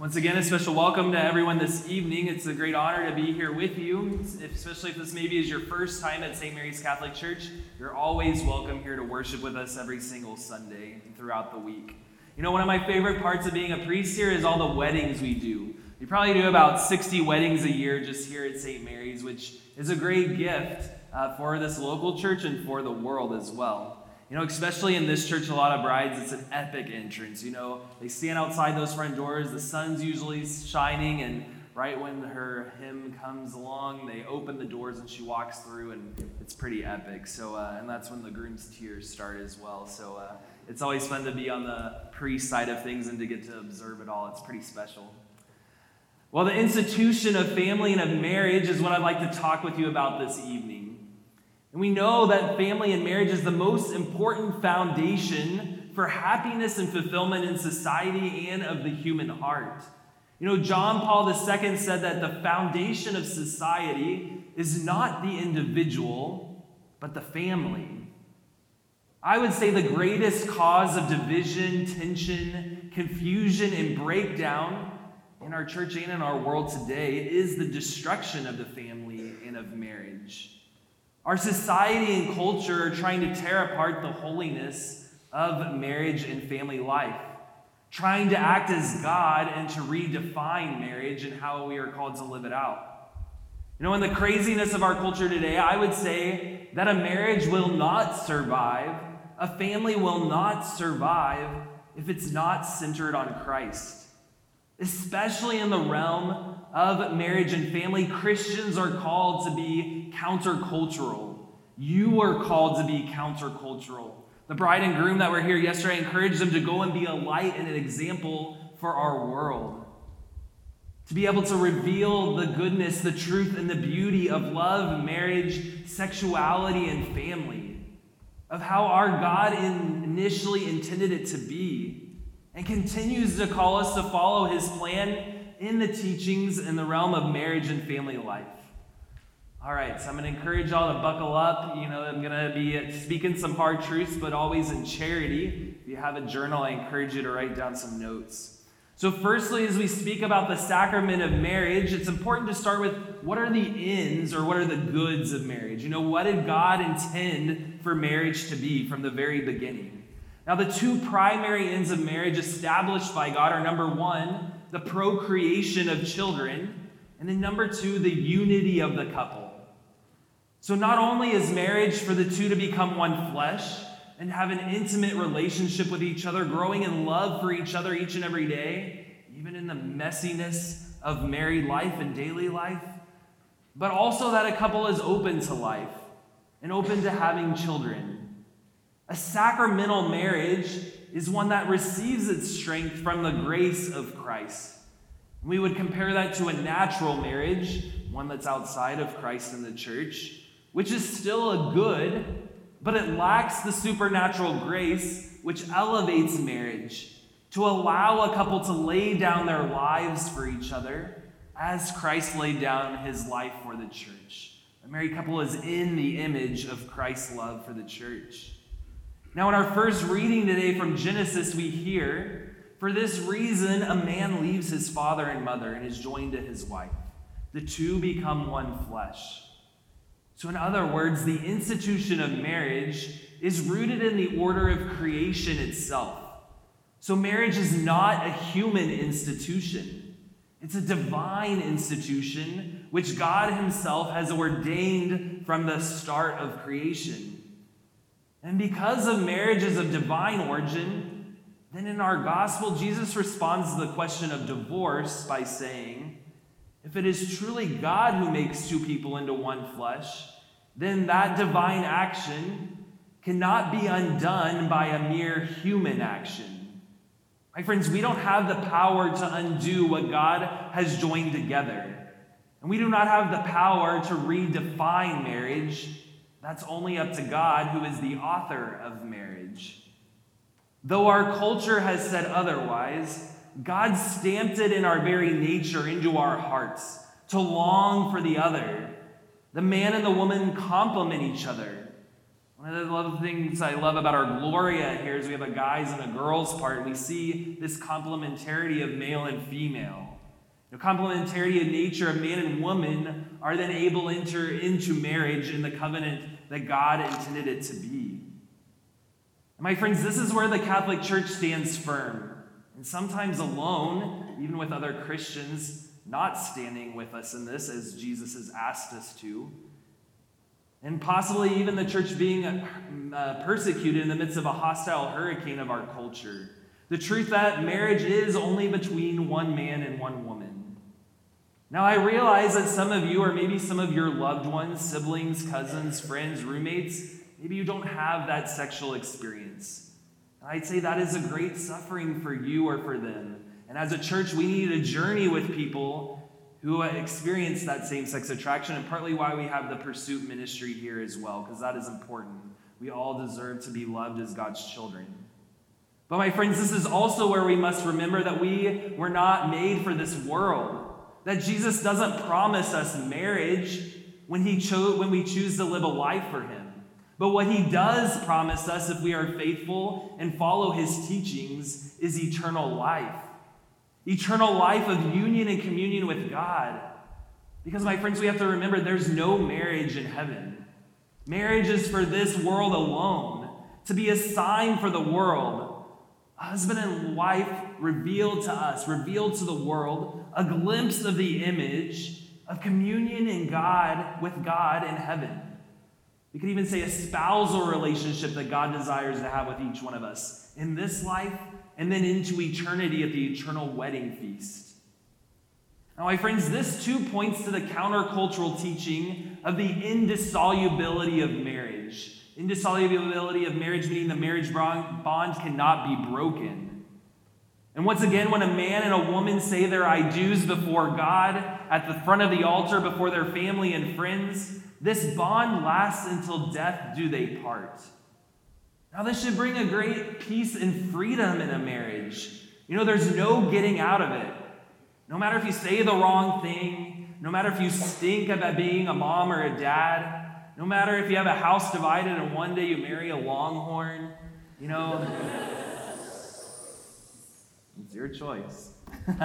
Once again, a special welcome to everyone this evening. It's a great honor to be here with you, especially if this maybe is your first time at St. Mary's Catholic Church. You're always welcome here to worship with us every single Sunday throughout the week. You know, one of my favorite parts of being a priest here is all the weddings we do. We probably do about 60 weddings a year just here at St. Mary's, which is a great gift uh, for this local church and for the world as well. You know, especially in this church, a lot of brides, it's an epic entrance. You know, they stand outside those front doors, the sun's usually shining, and right when her hymn comes along, they open the doors and she walks through, and it's pretty epic. So, uh, and that's when the groom's tears start as well. So, uh, it's always fun to be on the priest side of things and to get to observe it all. It's pretty special. Well, the institution of family and of marriage is what I'd like to talk with you about this evening. And we know that family and marriage is the most important foundation for happiness and fulfillment in society and of the human heart. You know, John Paul II said that the foundation of society is not the individual, but the family. I would say the greatest cause of division, tension, confusion, and breakdown in our church and in our world today is the destruction of the family and of marriage. Our society and culture are trying to tear apart the holiness of marriage and family life, trying to act as God and to redefine marriage and how we are called to live it out. You know, in the craziness of our culture today, I would say that a marriage will not survive, a family will not survive if it's not centered on Christ. Especially in the realm of marriage and family, Christians are called to be countercultural. You are called to be countercultural. The bride and groom that were here yesterday encouraged them to go and be a light and an example for our world. To be able to reveal the goodness, the truth, and the beauty of love, marriage, sexuality, and family. Of how our God initially intended it to be, and continues to call us to follow his plan in the teachings in the realm of marriage and family life. All right, so I'm going to encourage y'all to buckle up. You know, I'm going to be speaking some hard truths, but always in charity. If you have a journal, I encourage you to write down some notes. So, firstly, as we speak about the sacrament of marriage, it's important to start with what are the ends or what are the goods of marriage? You know, what did God intend for marriage to be from the very beginning? Now, the two primary ends of marriage established by God are number one, the procreation of children, and then number two, the unity of the couple. So, not only is marriage for the two to become one flesh and have an intimate relationship with each other, growing in love for each other each and every day, even in the messiness of married life and daily life, but also that a couple is open to life and open to having children. A sacramental marriage is one that receives its strength from the grace of Christ. We would compare that to a natural marriage, one that's outside of Christ and the church, which is still a good, but it lacks the supernatural grace which elevates marriage to allow a couple to lay down their lives for each other as Christ laid down his life for the church. A married couple is in the image of Christ's love for the church. Now, in our first reading today from Genesis, we hear, For this reason, a man leaves his father and mother and is joined to his wife. The two become one flesh. So, in other words, the institution of marriage is rooted in the order of creation itself. So, marriage is not a human institution, it's a divine institution which God Himself has ordained from the start of creation. And because of marriages of divine origin, then in our gospel, Jesus responds to the question of divorce by saying, If it is truly God who makes two people into one flesh, then that divine action cannot be undone by a mere human action. My friends, we don't have the power to undo what God has joined together. And we do not have the power to redefine marriage that's only up to God, who is the author of marriage. Though our culture has said otherwise, God stamped it in our very nature into our hearts to long for the other. The man and the woman complement each other. One of the love things I love about our Gloria here is we have a guys and a girls part. We see this complementarity of male and female. The complementarity of nature of man and woman are then able to enter into marriage in the covenant that God intended it to be. And my friends, this is where the Catholic Church stands firm, and sometimes alone, even with other Christians not standing with us in this as Jesus has asked us to and possibly even the church being uh, persecuted in the midst of a hostile hurricane of our culture. The truth that marriage is only between one man and one woman. Now, I realize that some of you, or maybe some of your loved ones, siblings, cousins, friends, roommates, maybe you don't have that sexual experience. I'd say that is a great suffering for you or for them. And as a church, we need a journey with people who experience that same sex attraction, and partly why we have the pursuit ministry here as well, because that is important. We all deserve to be loved as God's children. But, my friends, this is also where we must remember that we were not made for this world. That Jesus doesn't promise us marriage when, he cho- when we choose to live a life for Him. But what He does promise us, if we are faithful and follow His teachings, is eternal life eternal life of union and communion with God. Because, my friends, we have to remember there's no marriage in heaven. Marriage is for this world alone, to be a sign for the world. Husband and wife revealed to us, revealed to the world, a glimpse of the image of communion in God with God in heaven. We could even say a spousal relationship that God desires to have with each one of us in this life and then into eternity at the eternal wedding feast. Now, my friends, this too points to the countercultural teaching of the indissolubility of marriage. Indissolubility of marriage meaning the marriage bond cannot be broken. And once again, when a man and a woman say their I do's before God at the front of the altar before their family and friends, this bond lasts until death do they part. Now, this should bring a great peace and freedom in a marriage. You know, there's no getting out of it. No matter if you say the wrong thing, no matter if you stink about being a mom or a dad, no matter if you have a house divided and one day you marry a longhorn, you know, it's your choice.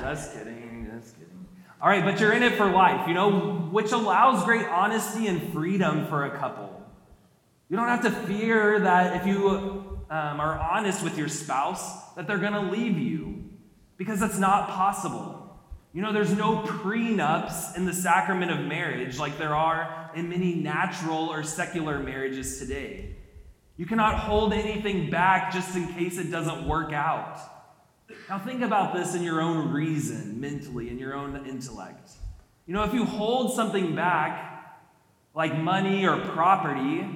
just kidding, just kidding. All right, but you're in it for life, you know, which allows great honesty and freedom for a couple. You don't have to fear that if you um, are honest with your spouse, that they're going to leave you, because that's not possible. You know, there's no prenups in the sacrament of marriage like there are in many natural or secular marriages today. You cannot hold anything back just in case it doesn't work out. Now, think about this in your own reason, mentally, in your own intellect. You know, if you hold something back, like money or property,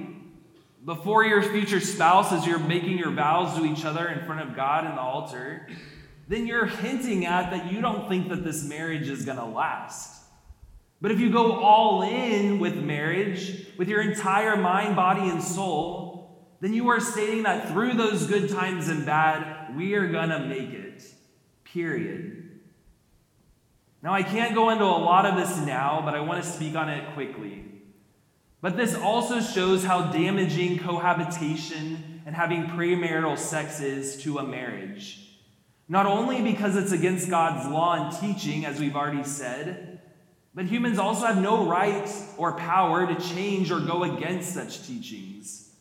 before your future spouse as you're making your vows to each other in front of God in the altar, then you're hinting at that you don't think that this marriage is going to last. But if you go all in with marriage, with your entire mind, body, and soul, then you are stating that through those good times and bad, we are going to make it. Period. Now, I can't go into a lot of this now, but I want to speak on it quickly. But this also shows how damaging cohabitation and having premarital sex is to a marriage. Not only because it's against God's law and teaching, as we've already said, but humans also have no right or power to change or go against such teachings.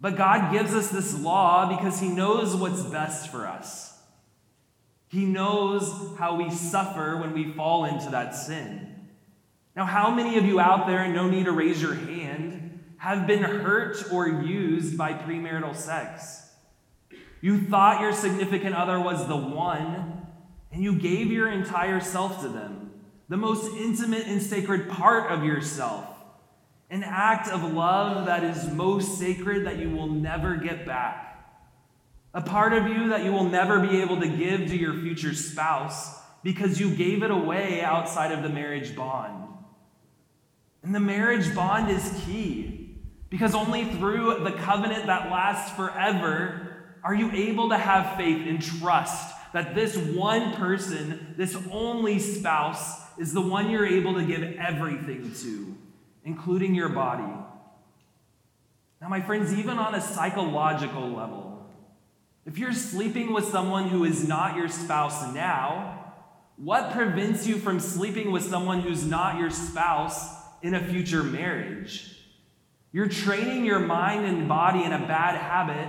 But God gives us this law because He knows what's best for us. He knows how we suffer when we fall into that sin. Now, how many of you out there, no need to raise your hand, have been hurt or used by premarital sex? You thought your significant other was the one, and you gave your entire self to them, the most intimate and sacred part of yourself, an act of love that is most sacred that you will never get back. A part of you that you will never be able to give to your future spouse because you gave it away outside of the marriage bond. And the marriage bond is key because only through the covenant that lasts forever are you able to have faith and trust that this one person, this only spouse, is the one you're able to give everything to, including your body. Now, my friends, even on a psychological level, if you're sleeping with someone who is not your spouse now, what prevents you from sleeping with someone who's not your spouse in a future marriage? You're training your mind and body in a bad habit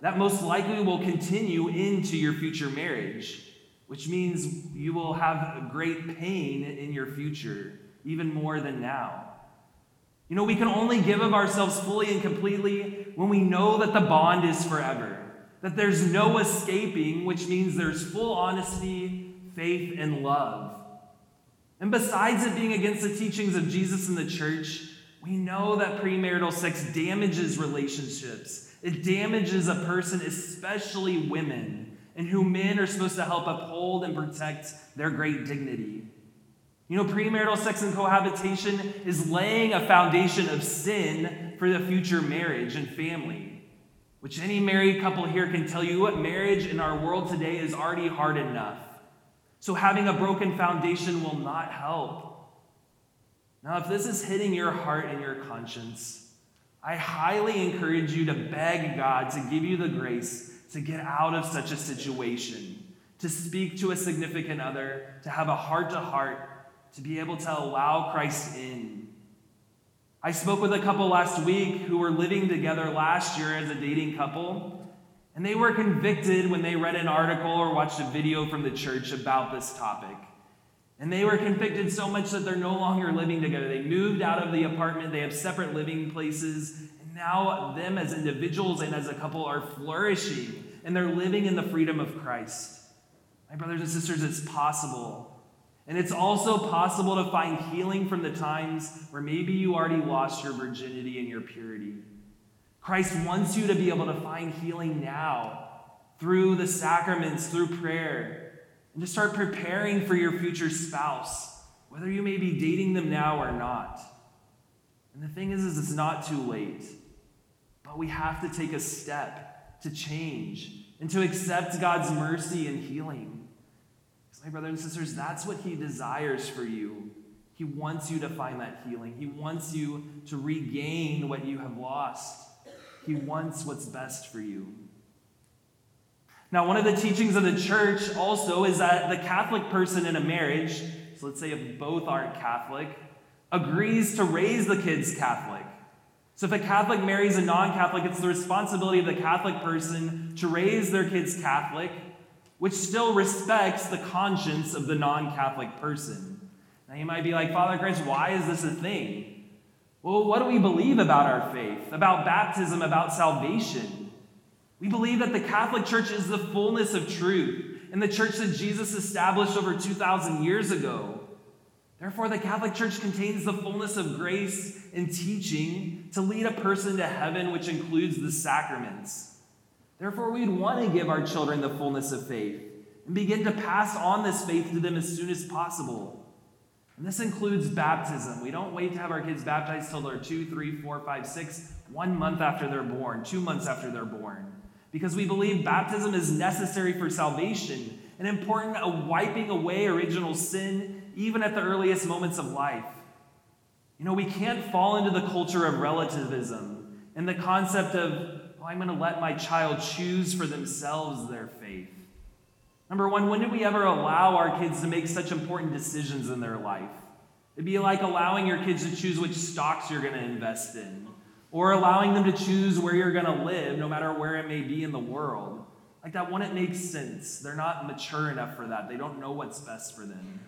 that most likely will continue into your future marriage, which means you will have great pain in your future, even more than now. You know, we can only give of ourselves fully and completely when we know that the bond is forever, that there's no escaping, which means there's full honesty, faith, and love. And besides it being against the teachings of Jesus and the church, we know that premarital sex damages relationships. It damages a person, especially women, and who men are supposed to help uphold and protect their great dignity. You know, premarital sex and cohabitation is laying a foundation of sin for the future marriage and family, which any married couple here can tell you what marriage in our world today is already hard enough. So having a broken foundation will not help. Now, if this is hitting your heart and your conscience, I highly encourage you to beg God to give you the grace to get out of such a situation, to speak to a significant other, to have a heart to heart to be able to allow Christ in. I spoke with a couple last week who were living together last year as a dating couple, and they were convicted when they read an article or watched a video from the church about this topic. And they were convicted so much that they're no longer living together. They moved out of the apartment, they have separate living places, and now them as individuals and as a couple are flourishing, and they're living in the freedom of Christ. My brothers and sisters, it's possible and it's also possible to find healing from the times where maybe you already lost your virginity and your purity. Christ wants you to be able to find healing now through the sacraments, through prayer, and to start preparing for your future spouse, whether you may be dating them now or not. And the thing is, is it's not too late, but we have to take a step to change and to accept God's mercy and healing. My brothers and sisters, that's what He desires for you. He wants you to find that healing. He wants you to regain what you have lost. He wants what's best for you. Now, one of the teachings of the church also is that the Catholic person in a marriage, so let's say if both aren't Catholic, agrees to raise the kids Catholic. So if a Catholic marries a non Catholic, it's the responsibility of the Catholic person to raise their kids Catholic which still respects the conscience of the non Catholic person. Now you might be like, Father Chris, why is this a thing? Well, what do we believe about our faith, about baptism, about salvation? We believe that the Catholic Church is the fullness of truth and the church that Jesus established over 2,000 years ago. Therefore, the Catholic Church contains the fullness of grace and teaching to lead a person to heaven, which includes the sacraments. Therefore, we'd want to give our children the fullness of faith and begin to pass on this faith to them as soon as possible. And this includes baptism. We don't wait to have our kids baptized till they're two, three, four, five, six, one month after they're born, two months after they're born. Because we believe baptism is necessary for salvation and important a wiping away original sin even at the earliest moments of life. You know, we can't fall into the culture of relativism and the concept of well, I'm going to let my child choose for themselves their faith. Number one, when did we ever allow our kids to make such important decisions in their life? It'd be like allowing your kids to choose which stocks you're going to invest in, or allowing them to choose where you're going to live, no matter where it may be in the world. Like that wouldn't make sense. They're not mature enough for that, they don't know what's best for them.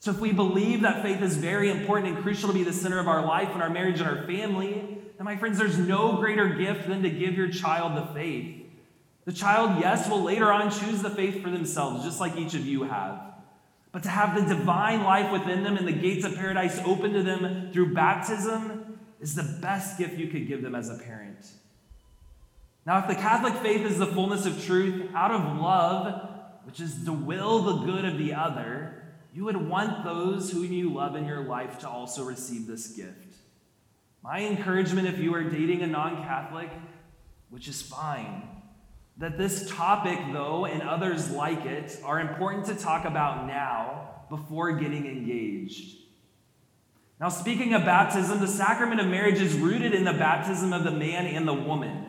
So, if we believe that faith is very important and crucial to be the center of our life and our marriage and our family, and my friends, there's no greater gift than to give your child the faith. The child, yes, will later on choose the faith for themselves, just like each of you have. But to have the divine life within them and the gates of paradise open to them through baptism is the best gift you could give them as a parent. Now, if the Catholic faith is the fullness of truth, out of love, which is to will the good of the other, you would want those whom you love in your life to also receive this gift. My encouragement, if you are dating a non Catholic, which is fine, that this topic, though, and others like it, are important to talk about now before getting engaged. Now, speaking of baptism, the sacrament of marriage is rooted in the baptism of the man and the woman.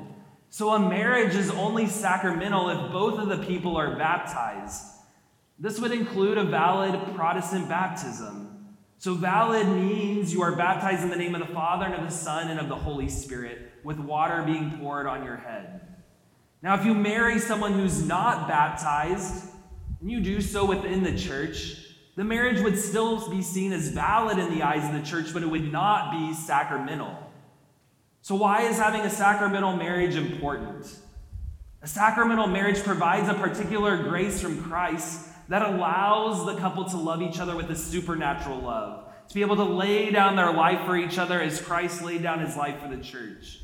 So, a marriage is only sacramental if both of the people are baptized. This would include a valid Protestant baptism. So, valid means you are baptized in the name of the Father and of the Son and of the Holy Spirit, with water being poured on your head. Now, if you marry someone who's not baptized, and you do so within the church, the marriage would still be seen as valid in the eyes of the church, but it would not be sacramental. So, why is having a sacramental marriage important? A sacramental marriage provides a particular grace from Christ that allows the couple to love each other with a supernatural love, to be able to lay down their life for each other as Christ laid down his life for the church.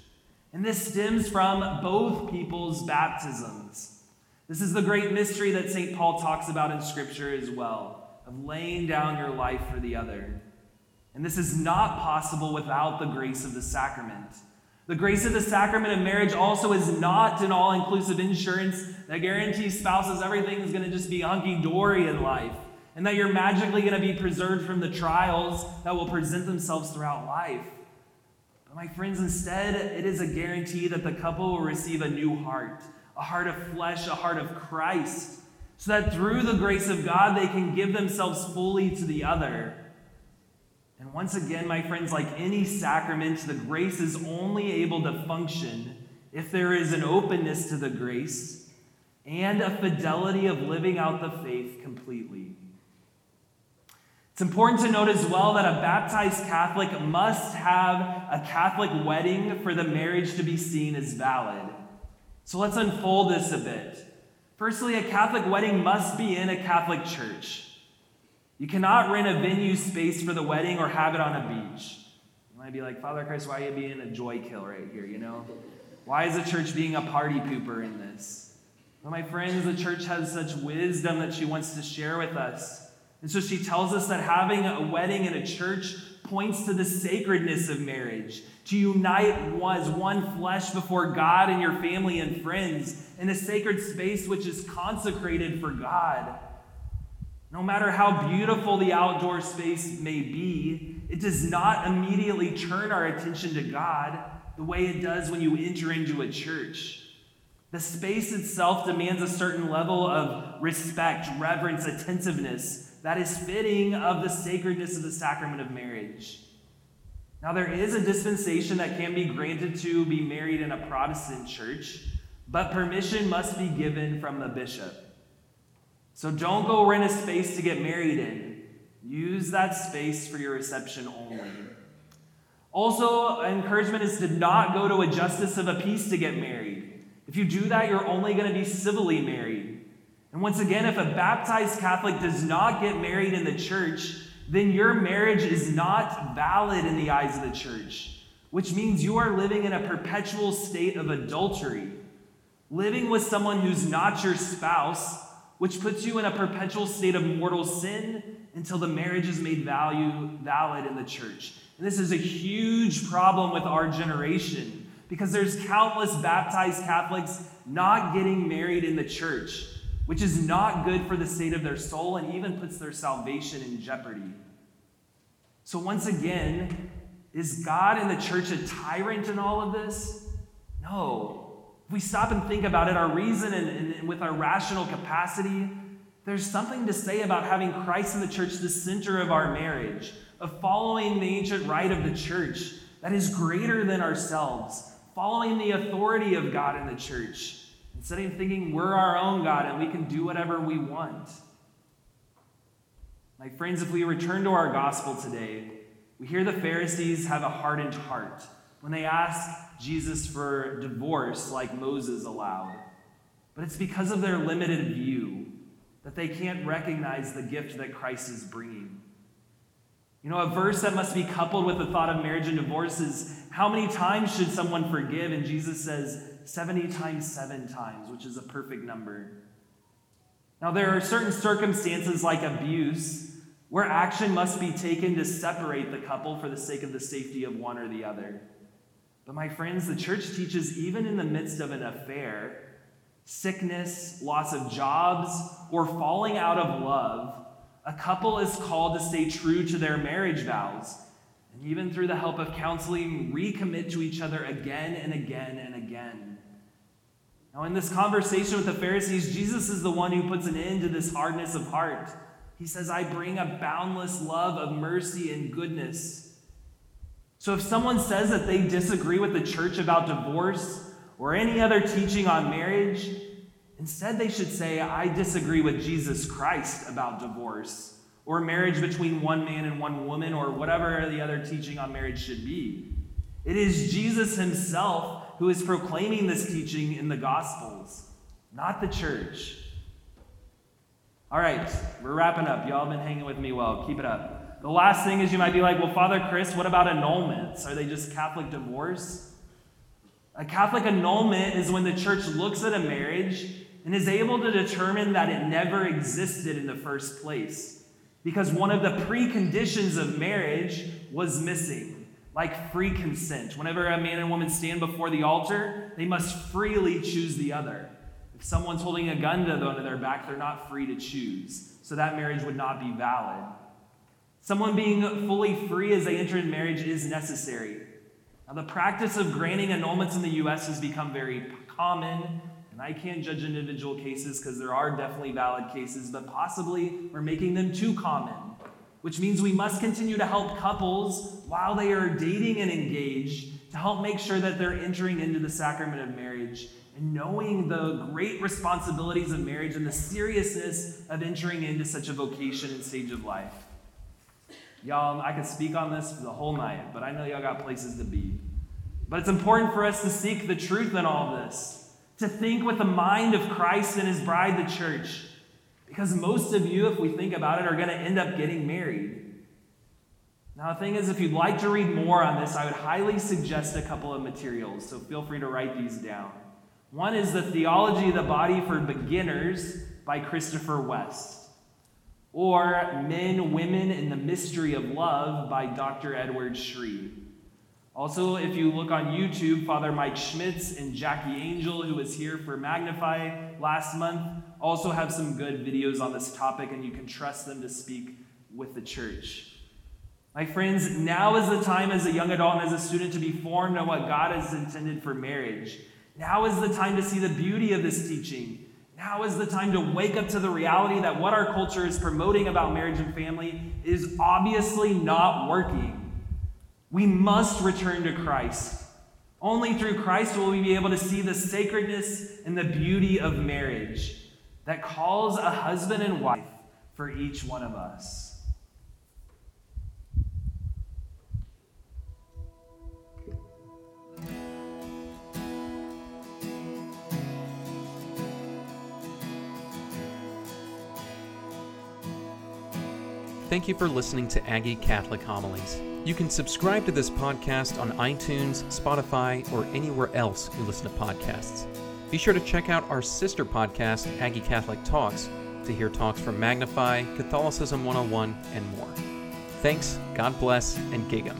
And this stems from both people's baptisms. This is the great mystery that St. Paul talks about in Scripture as well, of laying down your life for the other. And this is not possible without the grace of the sacrament. The grace of the sacrament of marriage also is not an all inclusive insurance that guarantees spouses everything is going to just be hunky dory in life, and that you're magically going to be preserved from the trials that will present themselves throughout life. But, my friends, instead, it is a guarantee that the couple will receive a new heart, a heart of flesh, a heart of Christ, so that through the grace of God, they can give themselves fully to the other. Once again, my friends, like any sacrament, the grace is only able to function if there is an openness to the grace and a fidelity of living out the faith completely. It's important to note as well that a baptized Catholic must have a Catholic wedding for the marriage to be seen as valid. So let's unfold this a bit. Firstly, a Catholic wedding must be in a Catholic church. You cannot rent a venue space for the wedding or have it on a beach. You might be like, Father Chris, why are you being a joy kill right here, you know? Why is the church being a party pooper in this? Well, my friends, the church has such wisdom that she wants to share with us. And so she tells us that having a wedding in a church points to the sacredness of marriage, to unite as one flesh before God and your family and friends in a sacred space which is consecrated for God. No matter how beautiful the outdoor space may be, it does not immediately turn our attention to God the way it does when you enter into a church. The space itself demands a certain level of respect, reverence, attentiveness that is fitting of the sacredness of the sacrament of marriage. Now, there is a dispensation that can be granted to be married in a Protestant church, but permission must be given from the bishop. So don't go rent a space to get married in. Use that space for your reception only. Also, encouragement is to not go to a justice of a peace to get married. If you do that, you're only going to be civilly married. And once again, if a baptized Catholic does not get married in the church, then your marriage is not valid in the eyes of the church, which means you are living in a perpetual state of adultery. Living with someone who's not your spouse, which puts you in a perpetual state of mortal sin until the marriage is made value, valid in the church. And this is a huge problem with our generation because there's countless baptized Catholics not getting married in the church which is not good for the state of their soul and even puts their salvation in jeopardy. So, once again, is God and the church a tyrant in all of this? No. If we stop and think about it, our reason and, and, and with our rational capacity, there's something to say about having Christ in the church the center of our marriage, of following the ancient rite of the church that is greater than ourselves, following the authority of God in the church Instead of thinking we're our own God and we can do whatever we want. My friends, if we return to our gospel today, we hear the Pharisees have a hardened heart when they ask Jesus for divorce like Moses allowed. But it's because of their limited view that they can't recognize the gift that Christ is bringing. You know, a verse that must be coupled with the thought of marriage and divorce is how many times should someone forgive? And Jesus says, 70 times seven times, which is a perfect number. Now, there are certain circumstances like abuse where action must be taken to separate the couple for the sake of the safety of one or the other. But, my friends, the church teaches even in the midst of an affair, sickness, loss of jobs, or falling out of love, a couple is called to stay true to their marriage vows and even through the help of counseling, recommit to each other again and again and again. Now, in this conversation with the Pharisees, Jesus is the one who puts an end to this hardness of heart. He says, I bring a boundless love of mercy and goodness. So if someone says that they disagree with the church about divorce or any other teaching on marriage, instead they should say, I disagree with Jesus Christ about divorce or marriage between one man and one woman or whatever the other teaching on marriage should be. It is Jesus himself who is proclaiming this teaching in the Gospels, not the church. All right, we're wrapping up. Y'all have been hanging with me well. Keep it up. The last thing is you might be like, well, Father Chris, what about annulments? Are they just Catholic divorce? A Catholic annulment is when the church looks at a marriage and is able to determine that it never existed in the first place because one of the preconditions of marriage was missing like free consent. Whenever a man and woman stand before the altar, they must freely choose the other. If someone's holding a gun to their back, they're not free to choose. So that marriage would not be valid. Someone being fully free as they enter in marriage is necessary. Now, the practice of granting annulments in the U.S. has become very common, and I can't judge individual cases because there are definitely valid cases, but possibly we're making them too common which means we must continue to help couples while they are dating and engaged to help make sure that they're entering into the sacrament of marriage and knowing the great responsibilities of marriage and the seriousness of entering into such a vocation and stage of life. Y'all, I could speak on this the whole night, but I know y'all got places to be. But it's important for us to seek the truth in all this, to think with the mind of Christ and his bride, the church because most of you, if we think about it, are going to end up getting married. Now, the thing is, if you'd like to read more on this, I would highly suggest a couple of materials, so feel free to write these down. One is The Theology of the Body for Beginners by Christopher West, or Men, Women, and the Mystery of Love by Dr. Edward Sri. Also, if you look on YouTube, Father Mike Schmitz and Jackie Angel, who was here for Magnify last month, also have some good videos on this topic, and you can trust them to speak with the church. My friends, now is the time as a young adult and as a student to be formed on what God has intended for marriage. Now is the time to see the beauty of this teaching. Now is the time to wake up to the reality that what our culture is promoting about marriage and family is obviously not working. We must return to Christ. Only through Christ will we be able to see the sacredness and the beauty of marriage that calls a husband and wife for each one of us. Thank you for listening to Aggie Catholic Homilies. You can subscribe to this podcast on iTunes, Spotify, or anywhere else you listen to podcasts. Be sure to check out our sister podcast, Aggie Catholic Talks, to hear talks from Magnify, Catholicism 101, and more. Thanks, God bless, and Gig'em.